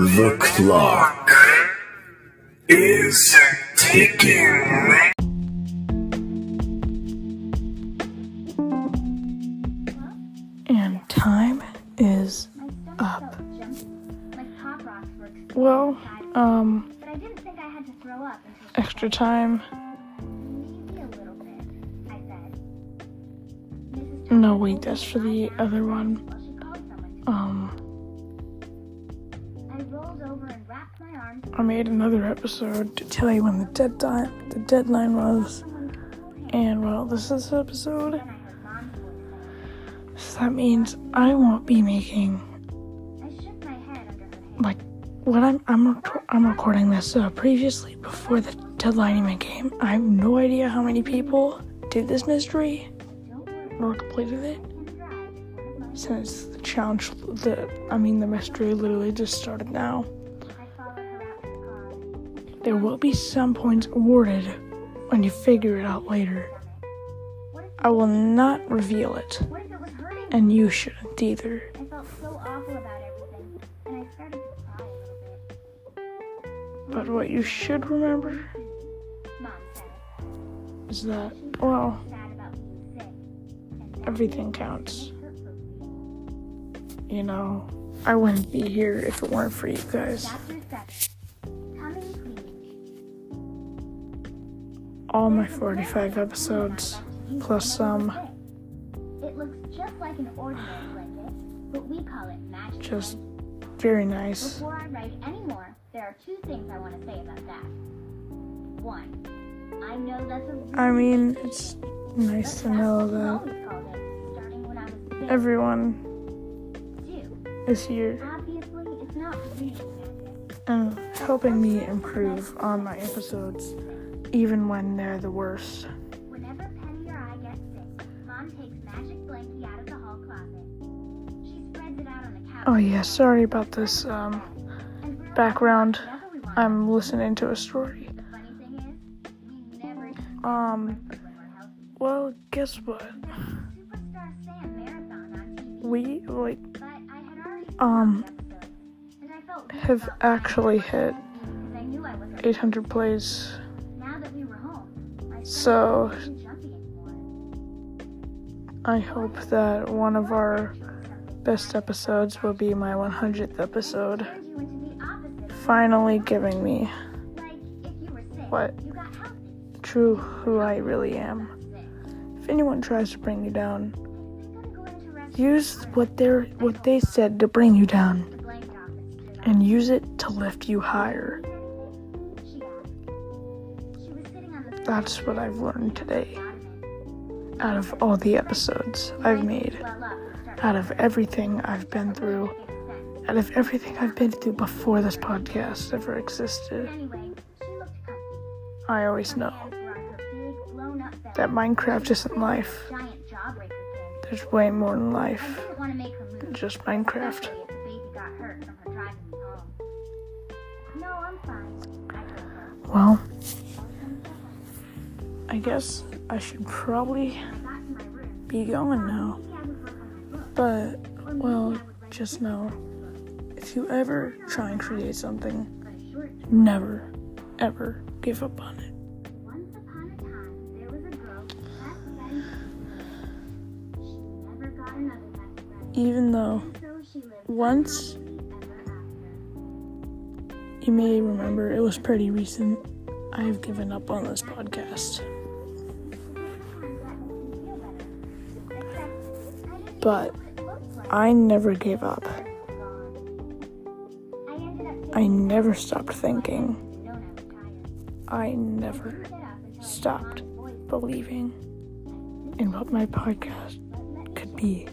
The clock is ticking. And time is up. Well, um, extra time. No, wait, that's for the other one. Um, I made another episode to tell you when the deadline the deadline was. And well, this is an episode. So that means I won't be making like what I'm I'm I'm recording this uh, previously before the deadline even came. I have no idea how many people did this mystery or completed it. Since the challenge, the I mean the mystery literally just started now. There will be some points awarded when you figure it out later. I will not reveal it, what if it was hurting? and you shouldn't either. I felt so awful about everything, and I started to cry a little bit. But what you should remember is that, well, sad about being sick. And that everything counts. it hurt for people. You know, I wouldn't be here if it weren't for you guys. All my 45 episodes, plus some, It looks just like an ordinary blanket, but we call it magic. just very nice. Before I write any more, there are two things I want to say about that. One, I know that's a I mean, it's nice to know that always called it, starting when I was six. everyone is here obviously it's not and helping me improve on my episodes, even when they're the worst. Whenever Penny or I get sick, Mom takes magic blankie out of the hall closet. She spreads it out on the couch. Oh yeah, sorry about this um, background. whenever we want. I'm listening to a story. The funny thing is, we never use Um, when we're healthy. well, guess what? Superstar Sam marathon on TV, We like but I had already um watched the episode, and I felt weird have actually hit because I knew I wasn't. 800 plays. So-. I hope that one of our best episodes will be my 100th episode. Finally giving me What? true who I really am. If anyone tries to bring you down, use what they're what they said to bring you down and use it to lift you higher. That's what I've learned today out of all the episodes I've made, out of everything I've been through, out of everything I've been through before this podcast ever existed. I always know that Minecraft isn't life. There's way more in life than just Minecraft. Well, I guess I should probably be going now. But, well, just know if you ever try and create something, never, ever give up on it. Even though once you may remember it was pretty recent, I have given up on this podcast. But I never gave up. I never stopped thinking. I never stopped believing in what my podcast could be.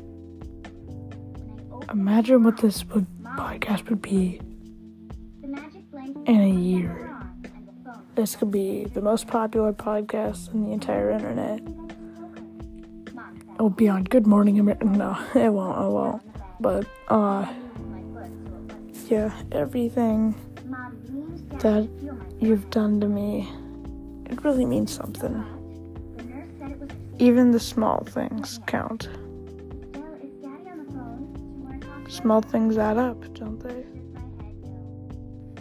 Imagine what this would, podcast would be in a year. This could be the most popular podcast on the entire internet. It'll be on Good Morning America. No, it won't. It won't. But uh, yeah, everything that you've done to me, it really means something. Even the small things count. Small things add up, don't they?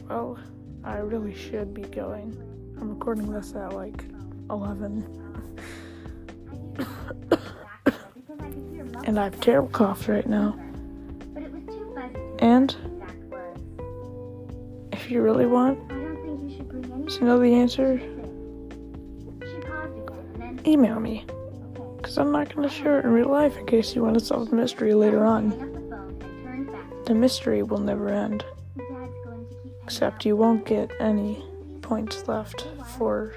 Well, I really should be going. I'm recording this at like 11. And I have terrible coughs right now. but it was too fuzzy to And if you really want I don't think you should bring any to know the answer, She paused again and then email me. Because I'm not going to share it in real life in case you want to solve the mystery later on. The phone and turned back to The mystery will never end. Dad's going to keep Except you won't get any points left for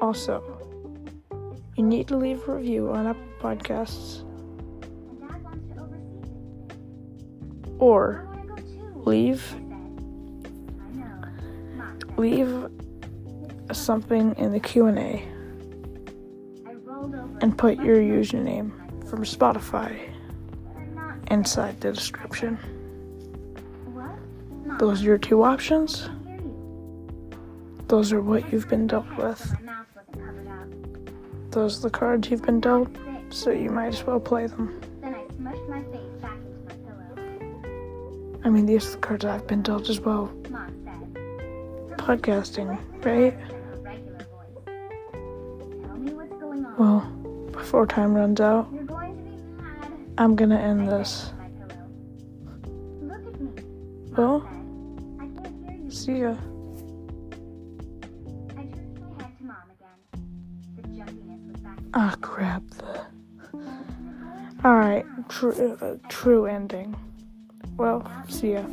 also. You need to leave a review on Apple Podcasts or leave leave something in the Q&A and put your username from Spotify inside the description. Those are your two options. Those are what you've been dealt with. My mouth wasn't covered up. Those are the cards you've been dealt, so you might as well play them. Then I smushed my face back into my pillow. I mean, these are the cards I've been dealt as well. Mom said. Podcasting, right? In her regular voice. Tell me what's going on. Well, before time runs out, You're going to be mad. I'm gonna end this. said to my pillow. Look at me. Well, Mom said. I can't hear you. see ya. Ah, crap. Alright, true, uh, true ending. Well, see ya.